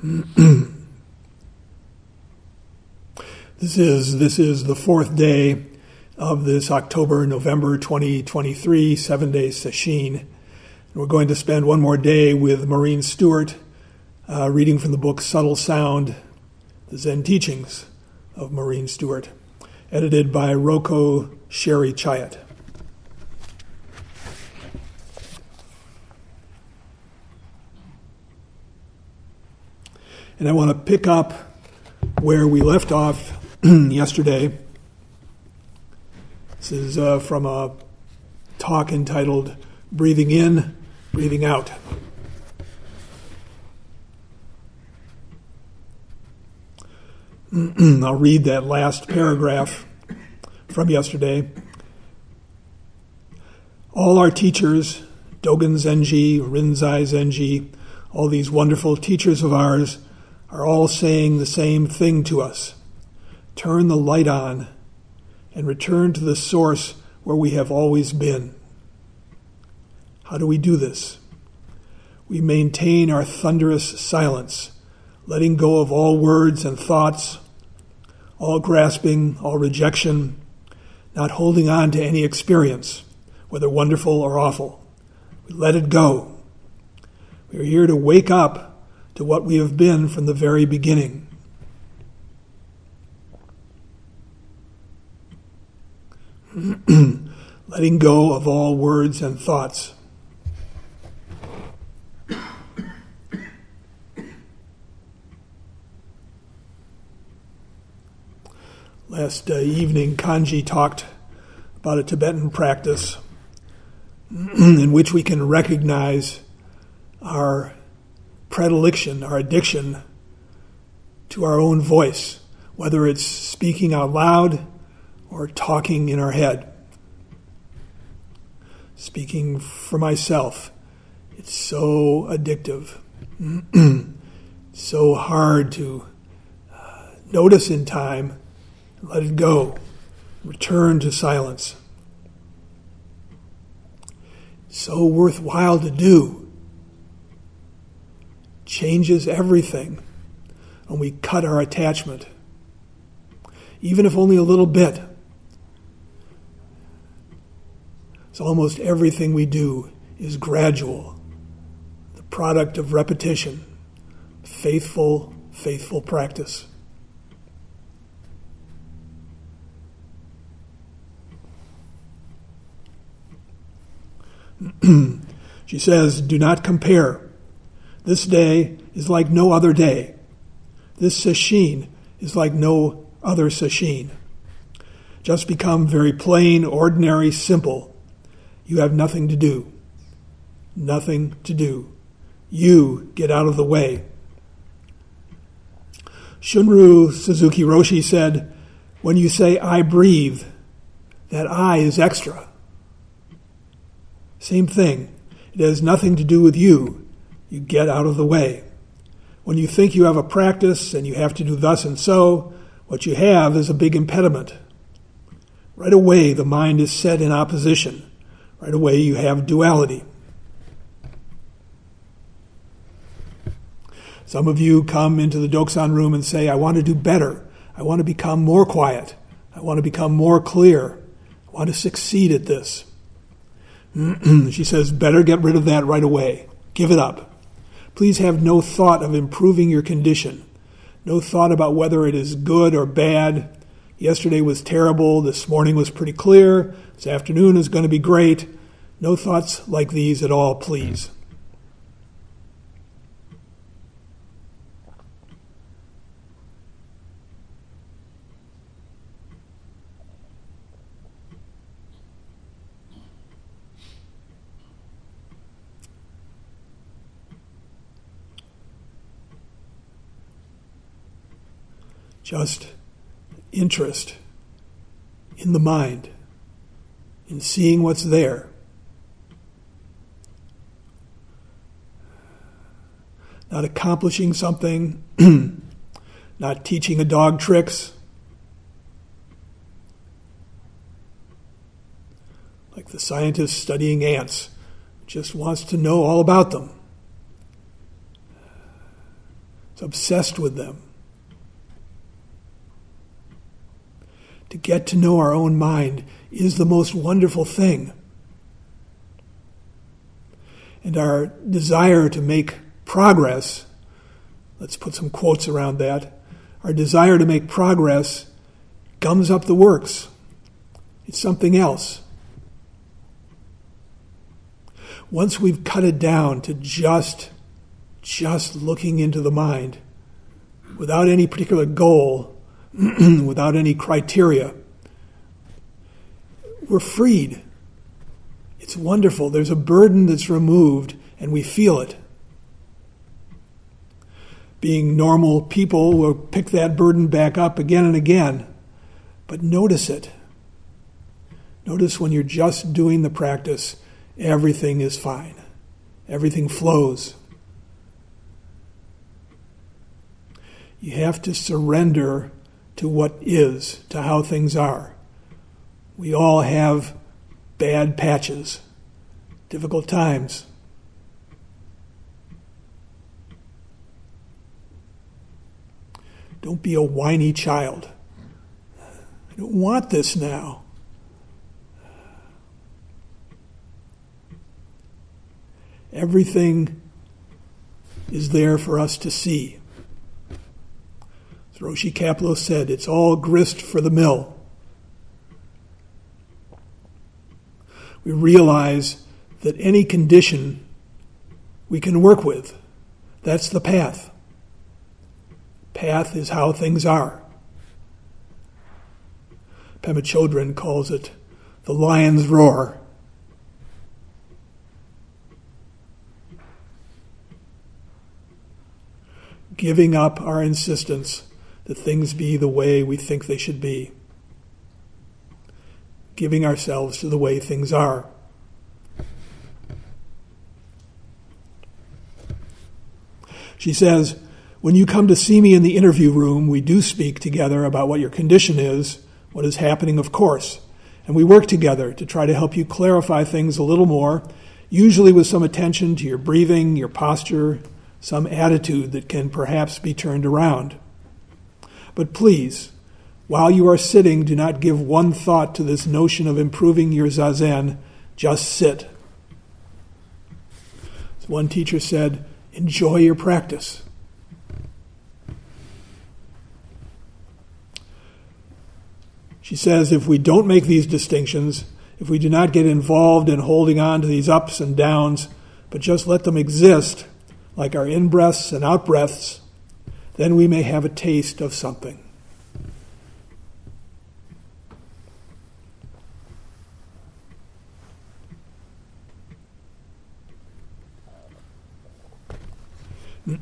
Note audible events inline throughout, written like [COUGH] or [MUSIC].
[CLEARS THROAT] this is this is the fourth day of this October November 2023 seven day session. We're going to spend one more day with Maurine Stuart, uh, reading from the book Subtle Sound: The Zen Teachings of Maurine Stuart, edited by Roko Sherry Chayat. And I want to pick up where we left off [CLEARS THROAT] yesterday. This is uh, from a talk entitled Breathing In, Breathing Out. [CLEARS THROAT] I'll read that last paragraph from yesterday. All our teachers, Dogen Zenji, Rinzai Zenji, all these wonderful teachers of ours, are all saying the same thing to us turn the light on and return to the source where we have always been. How do we do this? We maintain our thunderous silence, letting go of all words and thoughts, all grasping, all rejection, not holding on to any experience, whether wonderful or awful. We let it go. We are here to wake up to what we have been from the very beginning. [CLEARS THROAT] Letting go of all words and thoughts. Last uh, evening, Kanji talked about a Tibetan practice [CLEARS THROAT] in which we can recognize our predilection, our addiction to our own voice, whether it's speaking out loud or talking in our head. Speaking for myself, it's so addictive, [CLEARS THROAT] so hard to uh, notice in time, let it go, return to silence. So worthwhile to do changes everything when we cut our attachment, even if only a little bit. So almost everything we do is gradual, the product of repetition, faithful, faithful practice. [CLEARS THROAT] she says, Do not compare. This day is like no other day. This sesshin is like no other sesshin. Just become very plain, ordinary, simple. You have nothing to do. Nothing to do. You get out of the way. Shunryu Suzuki Roshi said, When you say I breathe, that I is extra. Same thing. It has nothing to do with you you get out of the way. When you think you have a practice and you have to do thus and so, what you have is a big impediment. Right away, the mind is set in opposition. Right away, you have duality. Some of you come into the dokusan room and say, I want to do better. I want to become more quiet. I want to become more clear. I want to succeed at this. [CLEARS THROAT] she says, better get rid of that right away. Give it up. Please have no thought of improving your condition, no thought about whether it is good or bad. Yesterday was terrible, this morning was pretty clear, this afternoon is going to be great. No thoughts like these at all, please. Just interest in the mind, in seeing what's there. Not accomplishing something, [CLEARS THROAT] not teaching a dog tricks. Like the scientist studying ants, just wants to know all about them. It's obsessed with them. To get to know our own mind is the most wonderful thing. And our desire to make progress, let's put some quotes around that, our desire to make progress gums up the works. It's something else. Once we've cut it down to just just looking into the mind without any particular goal, [CLEARS THROAT] without any criteria, we're freed. It's wonderful. There's a burden that's removed, and we feel it. Being normal people will pick that burden back up again and again, but notice it. Notice when you're just doing the practice, everything is fine, everything flows. You have to surrender to what is, to how things are. We all have bad patches, difficult times. Don't be a whiny child. I don't want this now. Everything is there for us to see. Roshi Kapleau said, it's all grist for the mill. We realize that any condition we can work with. That's the path. Path is how things are. Pema Chodron calls it the lion's roar. Giving up our insistence that things be the way we think they should be. Giving ourselves to the way things are. She says, When you come to see me in the interview room, we do speak together about what your condition is, what is happening, of course. And we work together to try to help you clarify things a little more, usually with some attention to your breathing, your posture, some attitude that can perhaps be turned around. But please, while you are sitting, do not give one thought to this notion of improving your zazen. Just sit. As one teacher said, enjoy your practice. She says if we don't make these distinctions, if we do not get involved in holding on to these ups and downs, but just let them exist, like our in breaths and out breaths, then we may have a taste of something.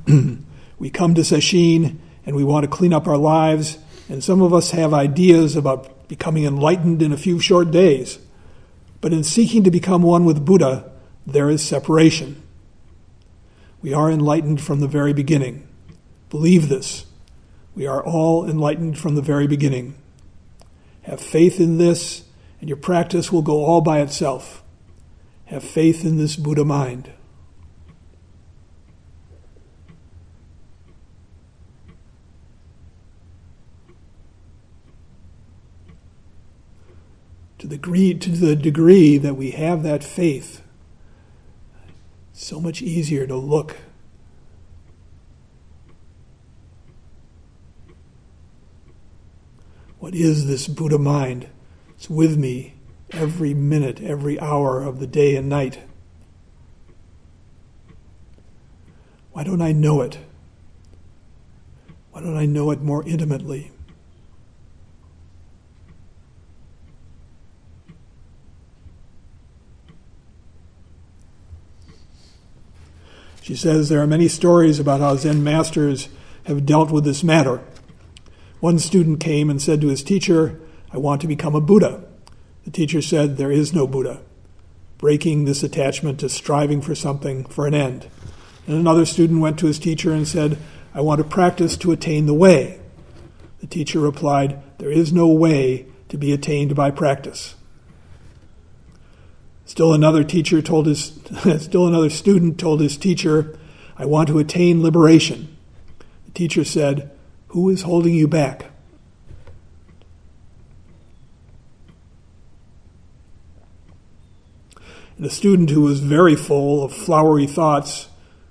[CLEARS THROAT] we come to Sesshin and we want to clean up our lives, and some of us have ideas about becoming enlightened in a few short days. But in seeking to become one with Buddha, there is separation. We are enlightened from the very beginning. Believe this. We are all enlightened from the very beginning. Have faith in this, and your practice will go all by itself. Have faith in this Buddha mind. To the, degree, to the degree that we have that faith, so much easier to look What is this Buddha mind? It's with me every minute, every hour of the day and night. Why don't I know it? Why don't I know it more intimately? She says there are many stories about how Zen masters have dealt with this matter. One student came and said to his teacher, I want to become a Buddha. The teacher said, There is no Buddha, breaking this attachment to striving for something for an end. And another student went to his teacher and said, I want to practice to attain the way. The teacher replied, There is no way to be attained by practice. Still another teacher told his [LAUGHS] still another student told his teacher, I want to attain liberation The teacher said, Who is holding you back? And a student who was very full of flowery thoughts,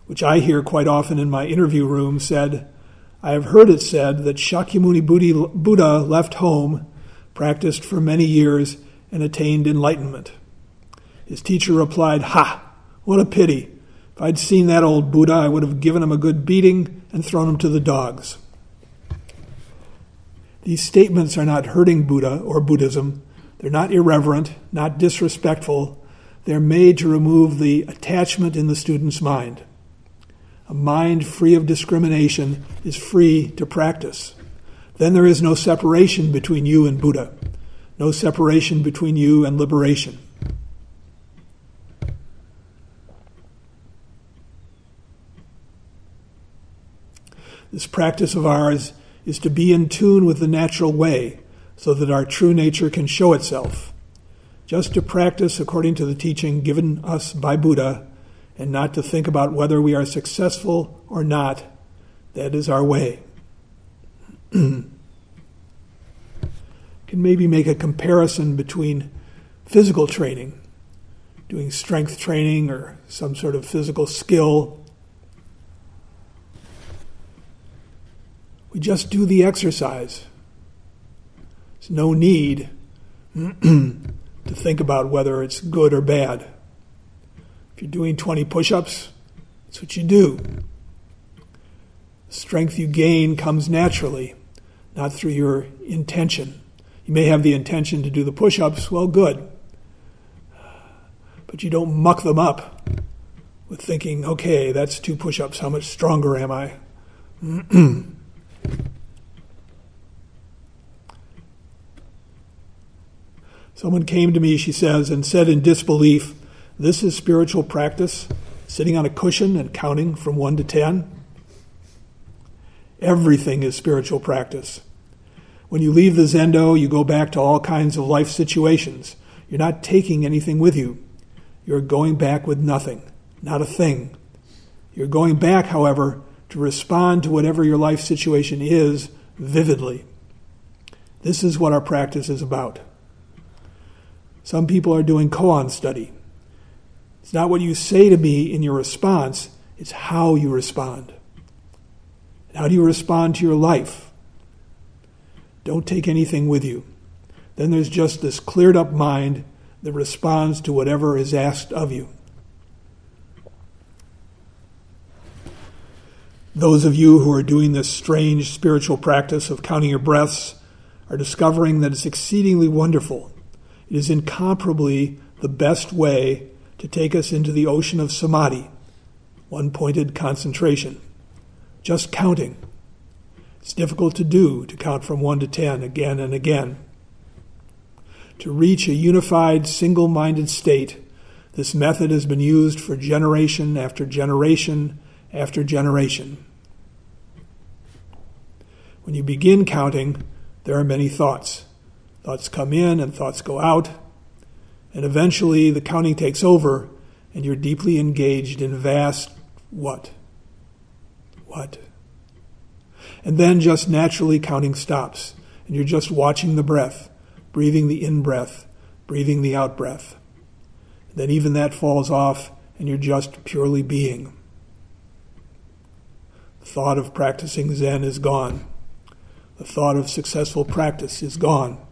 which I hear quite often in my interview room, said, I have heard it said that Shakyamuni Buddha left home, practiced for many years, and attained enlightenment. His teacher replied, Ha! What a pity! If I'd seen that old Buddha, I would have given him a good beating and thrown him to the dogs. These statements are not hurting Buddha or Buddhism. They're not irreverent, not disrespectful. They're made to remove the attachment in the student's mind. A mind free of discrimination is free to practice. Then there is no separation between you and Buddha, no separation between you and liberation. This practice of ours is to be in tune with the natural way so that our true nature can show itself. Just to practice according to the teaching given us by Buddha and not to think about whether we are successful or not. That is our way. [CLEARS THROAT] Can maybe make a comparison between physical training, doing strength training or some sort of physical skill. We just do the exercise. There's no need [CLEARS THROAT] to think about whether it's good or bad. If you're doing 20 push ups, that's what you do. The strength you gain comes naturally, not through your intention. You may have the intention to do the push ups, well, good. But you don't muck them up with thinking, okay, that's two push ups, how much stronger am I? [CLEARS THROAT] Someone came to me, she says, and said in disbelief, this is spiritual practice, sitting on a cushion and counting from 1 to 10. Everything is spiritual practice. When you leave the zendo, you go back to all kinds of life situations. You're not taking anything with you. You're going back with nothing, not a thing. You're going back, however, to respond to whatever your life situation is vividly. This is what our practice is about. Some people are doing koan study. It's not what you say to me in your response, it's how you respond. How do you respond to your life? Don't take anything with you. Then there's just this cleared up mind that responds to whatever is asked of you. Those of you who are doing this strange spiritual practice of counting your breaths are discovering that it's exceedingly wonderful. It is incomparably the best way to take us into the ocean of samadhi, one pointed concentration. Just counting. It's difficult to do, to count from 1 to 10 again and again. To reach a unified, single minded state, this method has been used for generation after generation after generation. When you begin counting, there are many thoughts. Thoughts come in and thoughts go out. And eventually the counting takes over and you're deeply engaged in vast what? What? And then just naturally counting stops and you're just watching the breath, breathing the in breath, breathing the out breath. Then even that falls off and you're just purely being. The thought of practicing Zen is gone. The thought of successful practice is gone.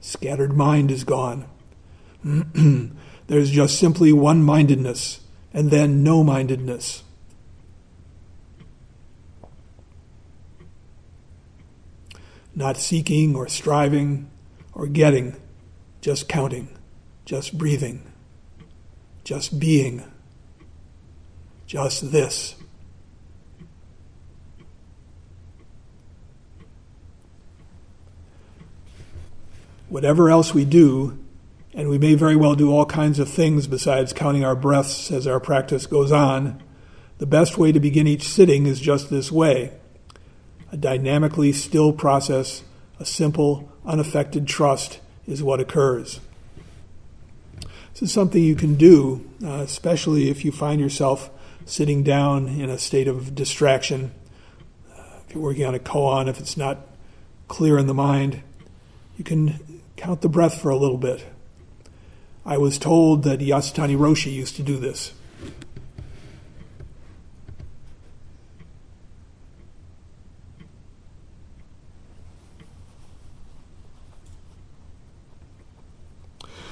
Scattered mind is gone. [CLEARS THROAT] There's just simply one mindedness and then no mindedness. Not seeking or striving or getting, just counting, just breathing, just being, just this. Whatever else we do, and we may very well do all kinds of things besides counting our breaths as our practice goes on. The best way to begin each sitting is just this way a dynamically still process, a simple, unaffected trust is what occurs. This is something you can do, uh, especially if you find yourself sitting down in a state of distraction, uh, if you're working on a koan, if it's not clear in the mind, you can count the breath for a little bit. I was told that Yasutani Roshi used to do this.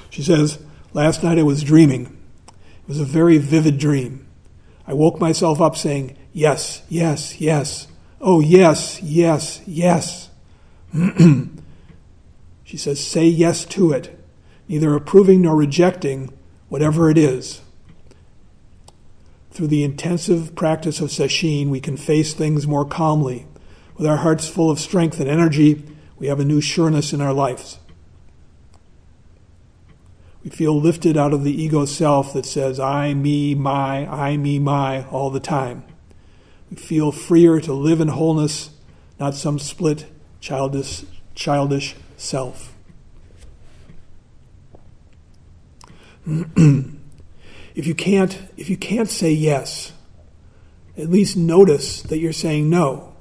She says, Last night I was dreaming. It was a very vivid dream. I woke myself up saying, Yes, yes, yes. Oh, yes, yes, yes. [CLEARS THROAT] she says, Say yes to it, neither approving nor rejecting whatever it is. Through the intensive practice of sesshin, we can face things more calmly. With our hearts full of strength and energy, we have a new sureness in our lives. We feel lifted out of the ego self that says, I, me, my, I, me, my, all the time. We feel freer to live in wholeness, not some split, childish, childish self. [CLEARS THROAT] if you can't if you can't say yes, at least notice that you're saying no.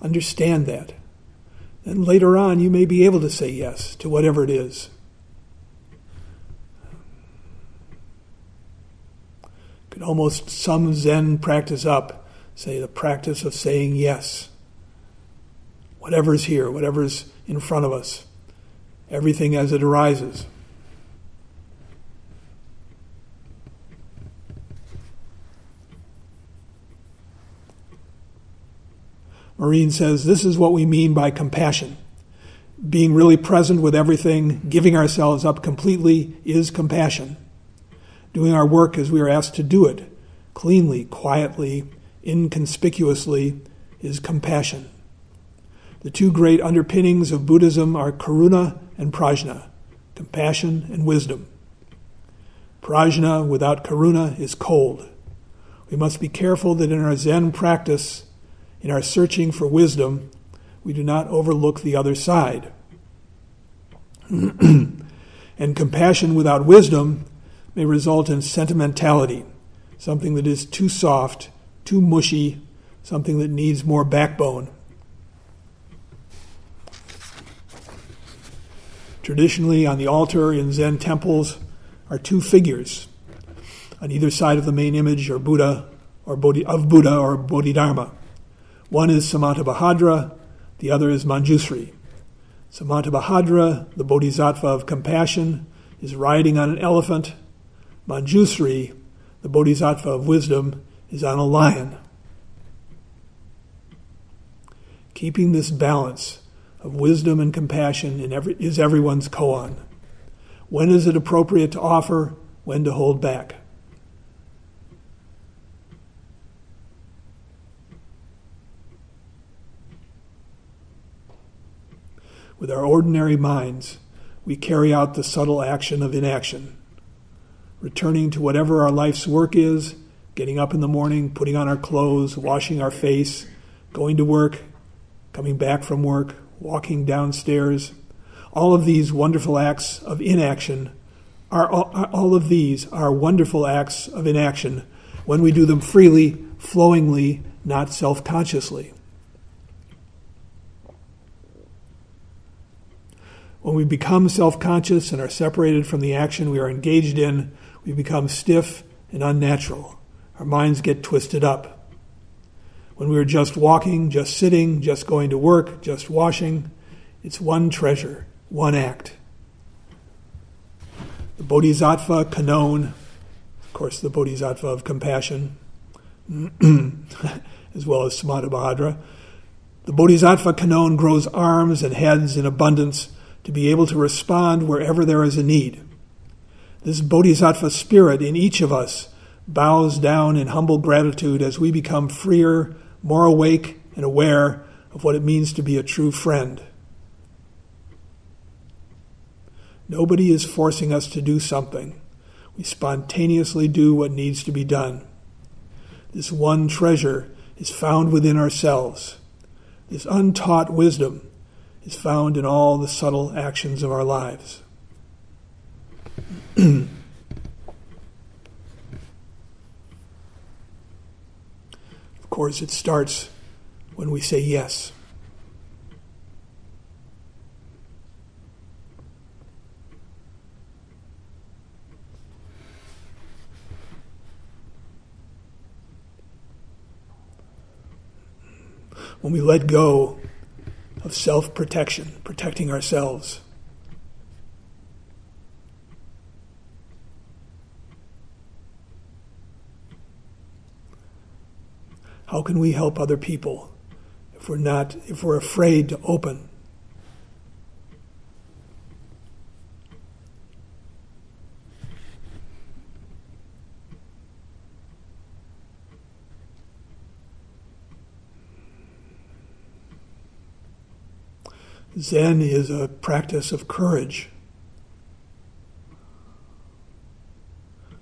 Understand that. And later on, you may be able to say yes to whatever it is. Could almost sum Zen practice up, say the practice of saying yes. Whatever's here, whatever's in front of us, everything as it arises. Maurine says this is what we mean by compassion. Being really present with everything, giving ourselves up completely, is compassion. Doing our work as we are asked to do it, cleanly, quietly, inconspicuously, is compassion. The two great underpinnings of Buddhism are karuna and prajna, compassion and wisdom. Prajna without karuna is cold. We must be careful that in our Zen practice, in our searching for wisdom, we do not overlook the other side. [CLEARS THROAT] and compassion without wisdom may result in sentimentality, something that is too soft, too mushy, something that needs more backbone. Traditionally, on the altar in Zen temples are two figures. On either side of the main image or Buddha or Bodhi, of Buddha or Bodhidharma. One is Samantabhadra, the other is Manjusri. Samantabhadra, the bodhisattva of compassion, is riding on an elephant. Manjusri, the bodhisattva of wisdom, is on a lion. Keeping this balance of wisdom and compassion every, is everyone's koan. When is it appropriate to offer? When to hold back? With our ordinary minds, we carry out the subtle action of inaction, returning to whatever our life's work is, getting up in the morning, putting on our clothes, washing our face, going to work, coming back from work, walking downstairs. All of these wonderful acts of inaction are all of these are wonderful acts of inaction when we do them freely, flowingly, not self-consciously. When we become self conscious and are separated from the action we are engaged in, we become stiff and unnatural. Our minds get twisted up. When we are just walking, just sitting, just going to work, just washing, it's one treasure, one act. The Bodhisattva Kannon, of course, the Bodhisattva of compassion, [CLEARS THROAT] as well as Samantabhadra. The Bodhisattva Kannon grows arms and heads in abundance to be able to respond wherever there is a need. This bodhisattva spirit in each of us bows down in humble gratitude as we become freer, more awake, and aware of what it means to be a true friend. Nobody is forcing us to do something. We spontaneously do what needs to be done. This one treasure is found within ourselves. This untaught wisdom is found in all the subtle actions of our lives. [CLEARS THROAT] course, it starts when we say yes. When we let go of self protection, protecting ourselves. How can we help other people if we're not if we're afraid to open? Zen is a practice of courage,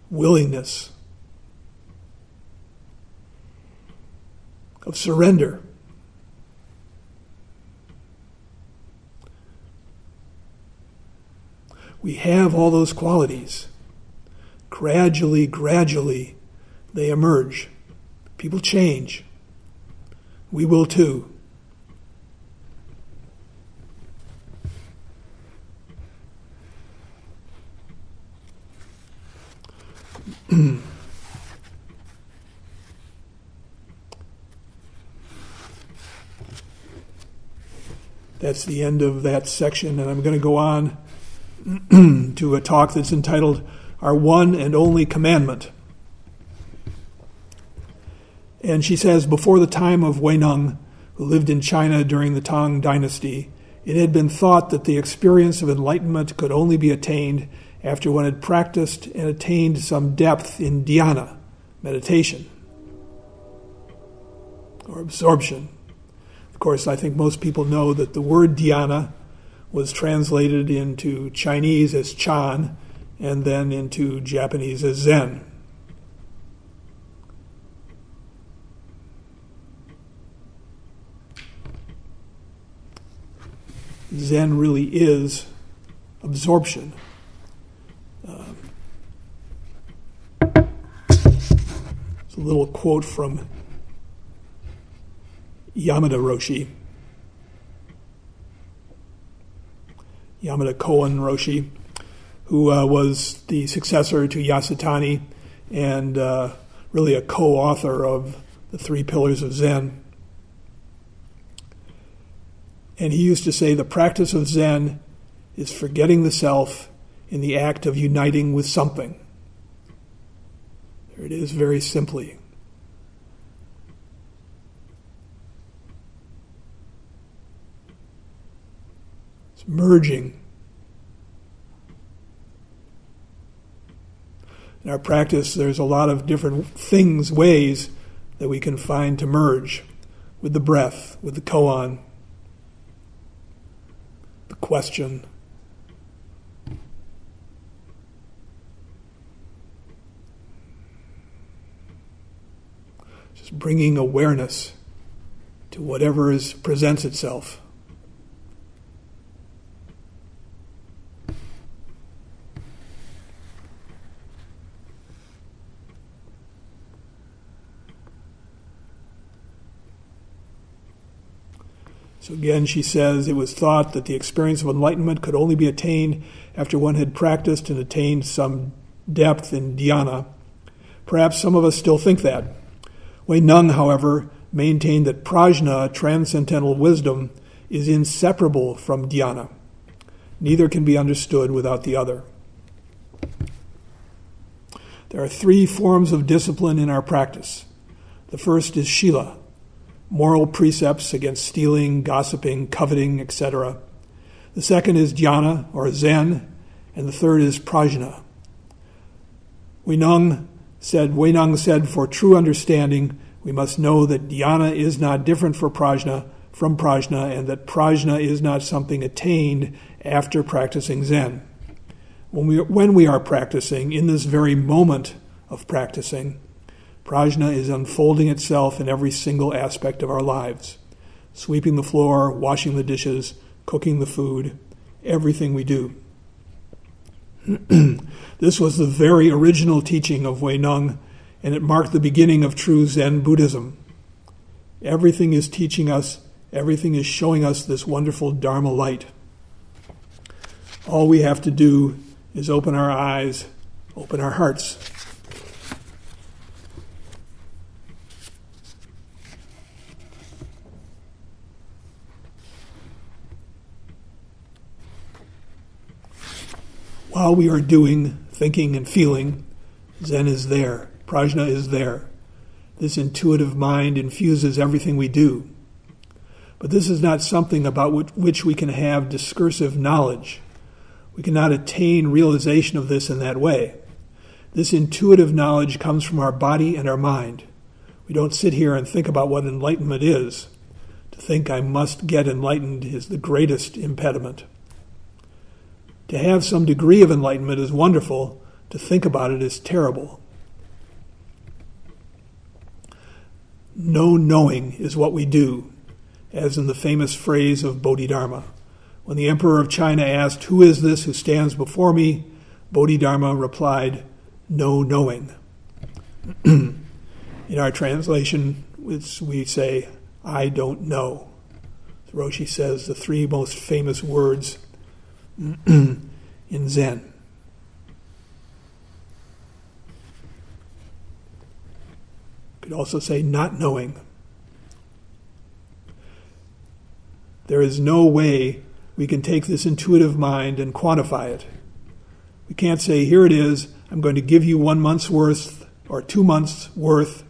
willingness, of surrender. We have all those qualities. Gradually, gradually, they emerge. People change. We will too. [CLEARS THROAT] That's the end of that section, and I'm going to go on [CLEARS THROAT] to a talk that's entitled Our One and Only Commandment. And she says, Before the time of Wei Neng, who lived in China during the Tang Dynasty, it had been thought that the experience of enlightenment could only be attained after one had practiced and attained some depth in dhyana, meditation, or absorption. Of course, I think most people know that the word dhyana was translated into Chinese as Chan and then into Japanese as Zen. Zen really is absorption. Um, it's a little quote from Yamada Roshi. Yamada Koun Roshi, who uh, was the successor to Yasutani and uh, really a co author of the Three Pillars of Zen. And he used to say the practice of Zen is forgetting the self in the act of uniting with something. There it is, very simply. Merging. In our practice, there's a lot of different things, ways that we can find to merge with the breath, with the koan, the question. Just bringing awareness to whatever is, presents itself. So again, she says it was thought that the experience of enlightenment could only be attained after one had practiced and attained some depth in dhyana. Perhaps some of us still think that. Wei Neng, however, maintained that prajna, transcendental wisdom, is inseparable from dhyana. Neither can be understood without the other. There are three forms of discipline in our practice. The first is shila, moral precepts against stealing, gossiping, coveting, etc. The second is dhyana or zen, and the third is prajna. Wei said, Weinang said, for true understanding, we must know that dhyana is not different for prajna from prajna, and that prajna is not something attained after practicing Zen. When we, when we are practicing, in this very moment of practicing, Prajna is unfolding itself in every single aspect of our lives sweeping the floor, washing the dishes, cooking the food, everything we do. [CLEARS THROAT] this was the very original teaching of Wei Neng, and it marked the beginning of true Zen Buddhism. Everything is teaching us, everything is showing us this wonderful Dharma light. All we have to do is open our eyes, open our hearts. While we are doing, thinking, and feeling, Zen is there, prajna is there. This intuitive mind infuses everything we do. But this is not something about which we can have discursive knowledge. We cannot attain realization of this in that way. This intuitive knowledge comes from our body and our mind. We don't sit here and think about what enlightenment is. To think I must get enlightened is the greatest impediment. To have some degree of enlightenment is wonderful, to think about it is terrible. No knowing is what we do, as in the famous phrase of Bodhidharma. When the emperor of China asked, Who is this who stands before me? Bodhidharma replied, No knowing. [CLEARS THROAT] in our translation, we say, I don't know. Roshi says the three most famous words [CLEARS THROAT] in Zen. could also say not knowing. There is no way we can take this intuitive mind and quantify it. We can't say, here it is, I'm going to give you one month's worth or two months' worth.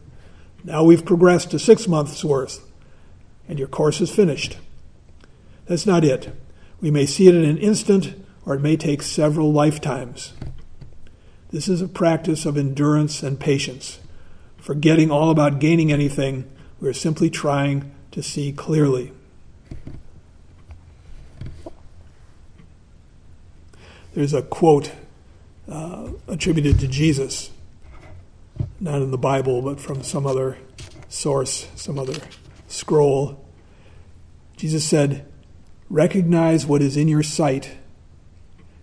Now we've progressed to six months' worth, and your course is finished. That's not it. We may see it in an instant, or it may take several lifetimes. This is a practice of endurance and patience forgetting all about gaining anything. We're simply trying to see clearly. There's a quote uh, attributed to Jesus, not in the Bible, but from some other source, some other scroll. Jesus said, Recognize what is in your sight,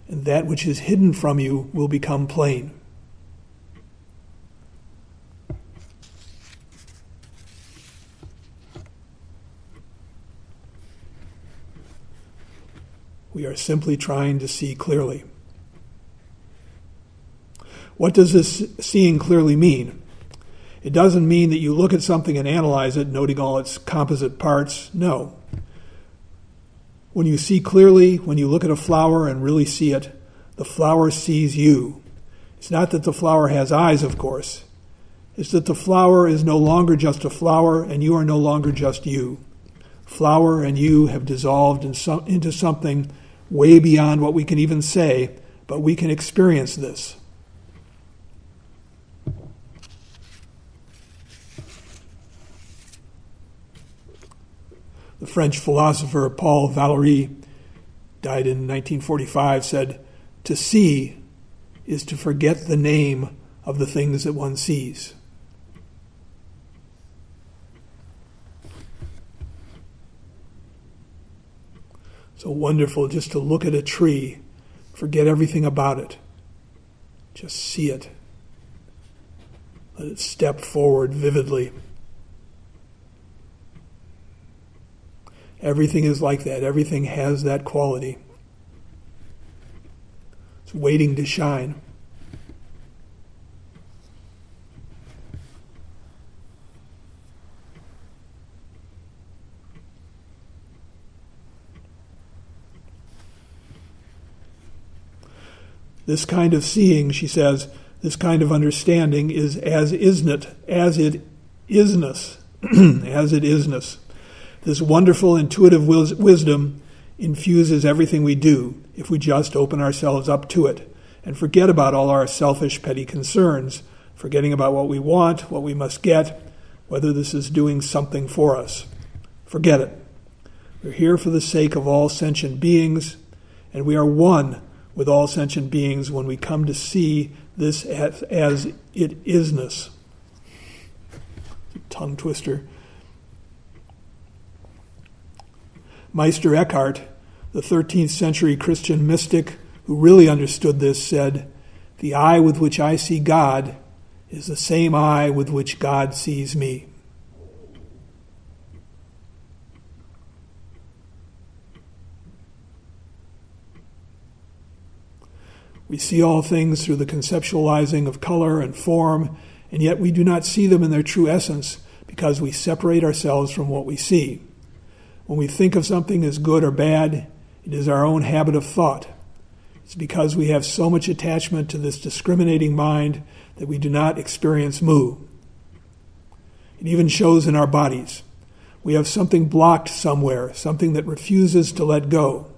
and that which is hidden from you will become plain. We are simply trying to see clearly. What does this seeing clearly mean? It doesn't mean that you look at something and analyze it, noting all its composite parts. No. When you see clearly, when you look at a flower and really see it, the flower sees you. It's not that the flower has eyes, of course. It's that the flower is no longer just a flower and you are no longer just you. Flower and you have dissolved in into something way beyond what we can even say, but we can experience this. The French philosopher Paul Valéry, died in 1945, said, To see is to forget the name of the things that one sees. So wonderful just to look at a tree, forget everything about it, just see it. Let it step forward vividly. Everything is like that. Everything has that quality. It's waiting to shine. This kind of seeing, she says, this kind of understanding is as isn't, as it isness, [CLEARS THROAT] as it isness. This wonderful intuitive wisdom infuses everything we do if we just open ourselves up to it and forget about all our selfish, petty concerns, forgetting about what we want, what we must get, whether this is doing something for us. Forget it. We're here for the sake of all sentient beings, and we are one with all sentient beings when we come to see this as, as it isness. Tongue twister. Meister Eckhart, the 13th century Christian mystic who really understood this, said, The eye with which I see God is the same eye with which God sees me. We see all things through the conceptualizing of color and form, and yet we do not see them in their true essence because we separate ourselves from what we see. When we think of something as good or bad, it is our own habit of thought. It's because we have so much attachment to this discriminating mind that we do not experience mu. It even shows in our bodies. We have something blocked somewhere, something that refuses to let go.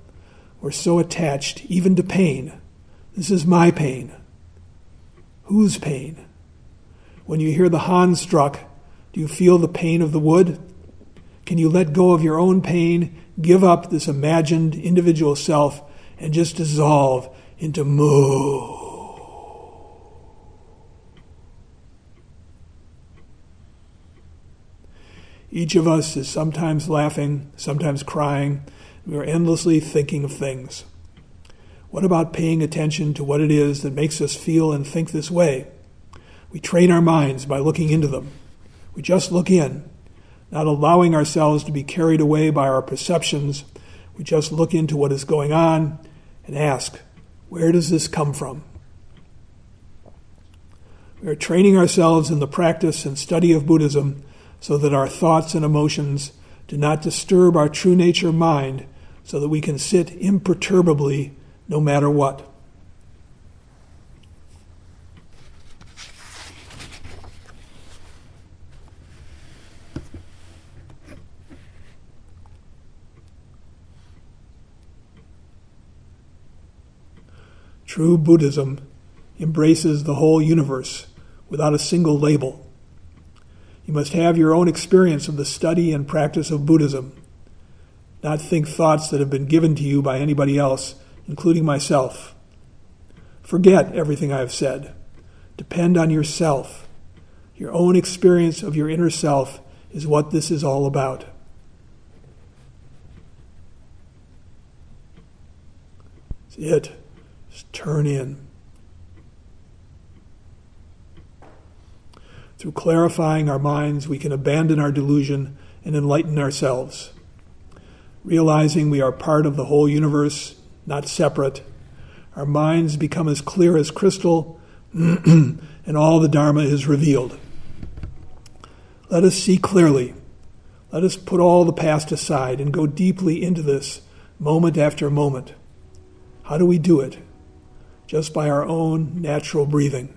We're so attached, even to pain. This is my pain. Whose pain? When you hear the han struck, do you feel the pain of the wood? Can you let go of your own pain, give up this imagined individual self, and just dissolve into mu. Each of us is sometimes laughing, sometimes crying. We are endlessly thinking of things. What about paying attention to what it is that makes us feel and think this way? We train our minds by looking into them. We just look in, not allowing ourselves to be carried away by our perceptions. We just look into what is going on and ask, where does this come from? We are training ourselves in the practice and study of Buddhism so that our thoughts and emotions do not disturb our true nature mind, so that we can sit imperturbably no matter what. True Buddhism embraces the whole universe without a single label. You must have your own experience of the study and practice of Buddhism, not think thoughts that have been given to you by anybody else, including myself. Forget everything I have said. Depend on yourself. Your own experience of your inner self is what this is all about. That's it. Turn in. Through clarifying our minds, we can abandon our delusion and enlighten ourselves. Realizing we are part of the whole universe, not separate, our minds become as clear as crystal, [CLEARS THROAT] and all the Dharma is revealed. Let us see clearly. Let us put all the past aside and go deeply into this moment after moment. How do we do it? Just by our own natural breathing.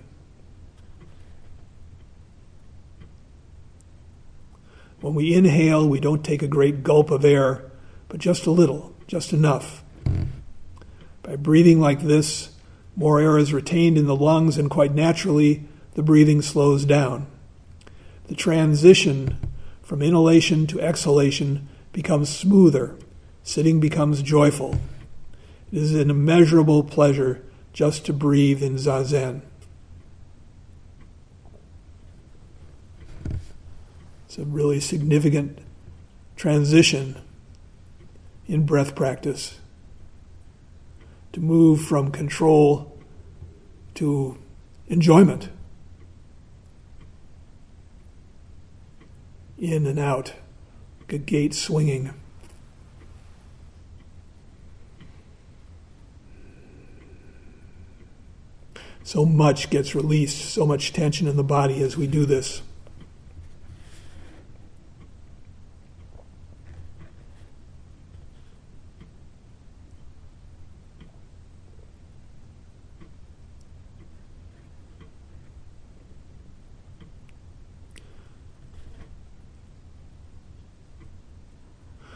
When we inhale, we don't take a great gulp of air, but just a little, just enough. By breathing like this, more air is retained in the lungs, and quite naturally, the breathing slows down. The transition from inhalation to exhalation becomes smoother. Sitting becomes joyful. It is an immeasurable pleasure just to breathe in zazen. It's a really significant transition in breath practice to move from control to enjoyment. In and out, like a gate swinging. So much gets released, so much tension in the body as we do this.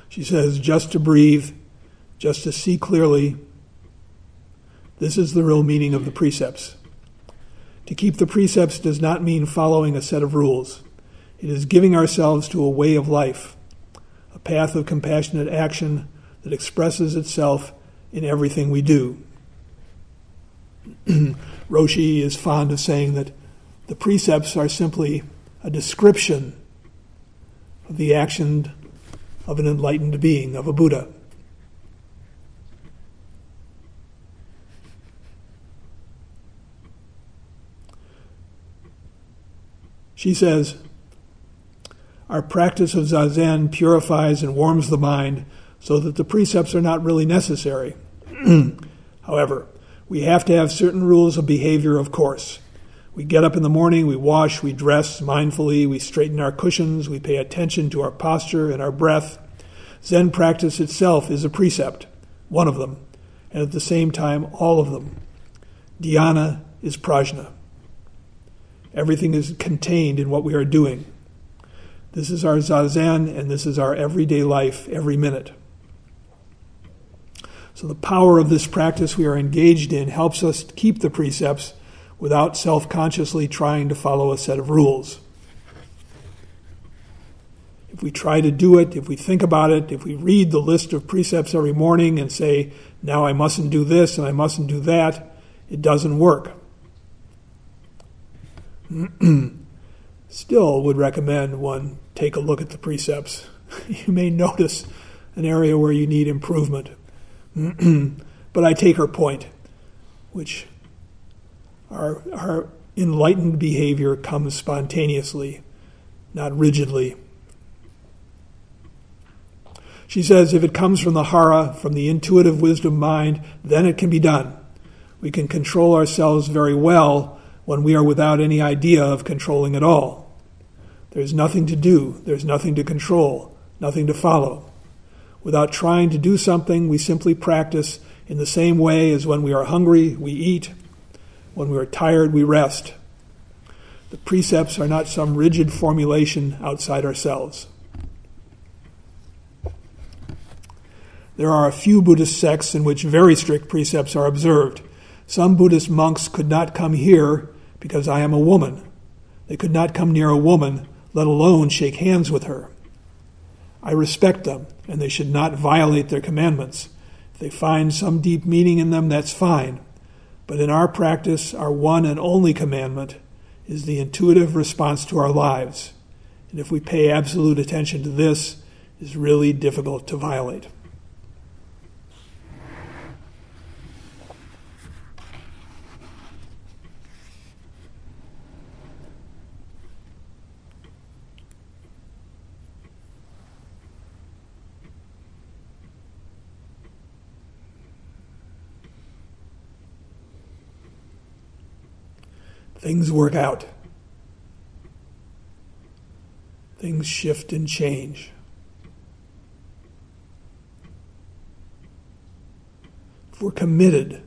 She says, just to breathe, just to see clearly. This is the real meaning of the precepts. To keep the precepts does not mean following a set of rules. It is giving ourselves to a way of life, a path of compassionate action that expresses itself in everything we do. [CLEARS THROAT] Roshi is fond of saying that the precepts are simply a description of the action of an enlightened being, of a Buddha. She says, Our practice of zazen purifies and warms the mind so that the precepts are not really necessary. [CLEARS THROAT] However, We have to have certain rules of behavior, of course. We get up in the morning, we wash, we dress mindfully, we straighten our cushions, we pay attention to our posture and our breath. Zen practice itself is a precept, one of them, and at the same time, all of them. Dhyana is prajna. Everything is contained in what we are doing. This is our zazen, and this is our everyday life, every minute. So, the power of this practice we are engaged in helps us keep the precepts without self consciously trying to follow a set of rules. If we try to do it, if we think about it, if we read the list of precepts every morning and say, now I mustn't do this and I mustn't do that, it doesn't work. [CLEARS THROAT] Still, would recommend one take a look at the precepts. [LAUGHS] you may notice an area where you need improvement. [CLEARS THROAT] but I take her point, which our, our enlightened behavior comes spontaneously, not rigidly. She says if it comes from the hara, from the intuitive wisdom mind, then it can be done. We can control ourselves very well when we are without any idea of controlling at all. There's nothing to do, there's nothing to control, nothing to follow. Without trying to do something, we simply practice in the same way as when we are hungry, we eat. When we are tired, we rest. The precepts are not some rigid formulation outside ourselves. There are a few Buddhist sects in which very strict precepts are observed. Some Buddhist monks could not come here because I am a woman. They could not come near a woman, let alone shake hands with her. I respect them, and they should not violate their commandments. If they find some deep meaning in them, that's fine. But in our practice, our one and only commandment is the intuitive response to our lives. And if we pay absolute attention to this, it's really difficult to violate. Things work out. Things shift and change. If we're committed,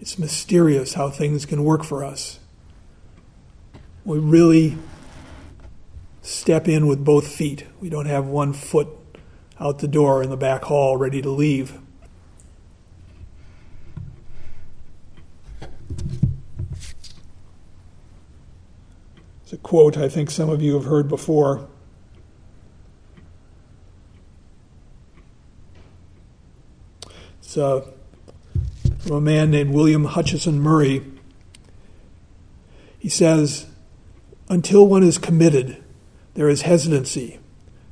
it's mysterious how things can work for us. We really step in with both feet. We don't have one foot out the door in the back hall ready to leave. Quote I think some of you have heard before. It's uh, from a man named William Hutchison Murray. He says, Until one is committed, there is hesitancy,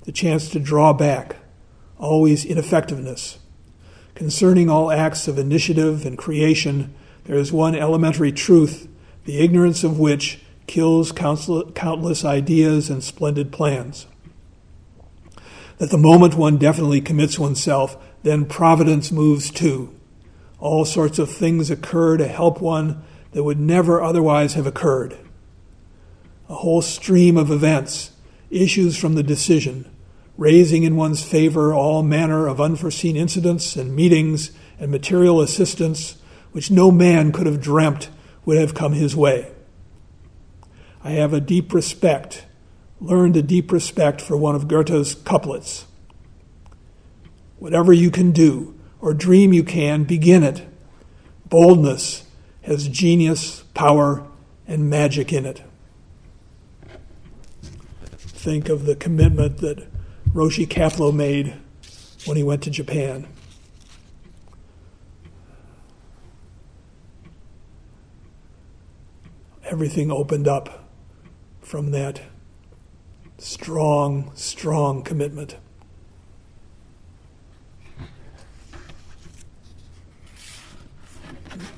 the chance to draw back, always ineffectiveness. Concerning all acts of initiative and creation, there is one elementary truth, the ignorance of which kills countless ideas and splendid plans. That the moment one definitely commits oneself, then providence moves too. All sorts of things occur to help one that would never otherwise have occurred. A whole stream of events issues from the decision, raising in one's favor all manner of unforeseen incidents and meetings and material assistance which no man could have dreamt would have come his way. I have a deep respect, learned a deep respect for one of Goethe's couplets. Whatever you can do or dream you can, begin it. Boldness has genius, power, and magic in it. Think of the commitment that Roshi Kapleau made when he went to Japan. Everything opened up from that strong, strong commitment.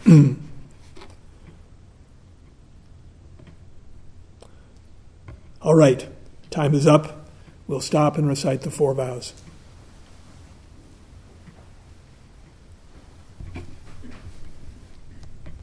[CLEARS THROAT] All right, time is up. We'll stop and recite the four vows.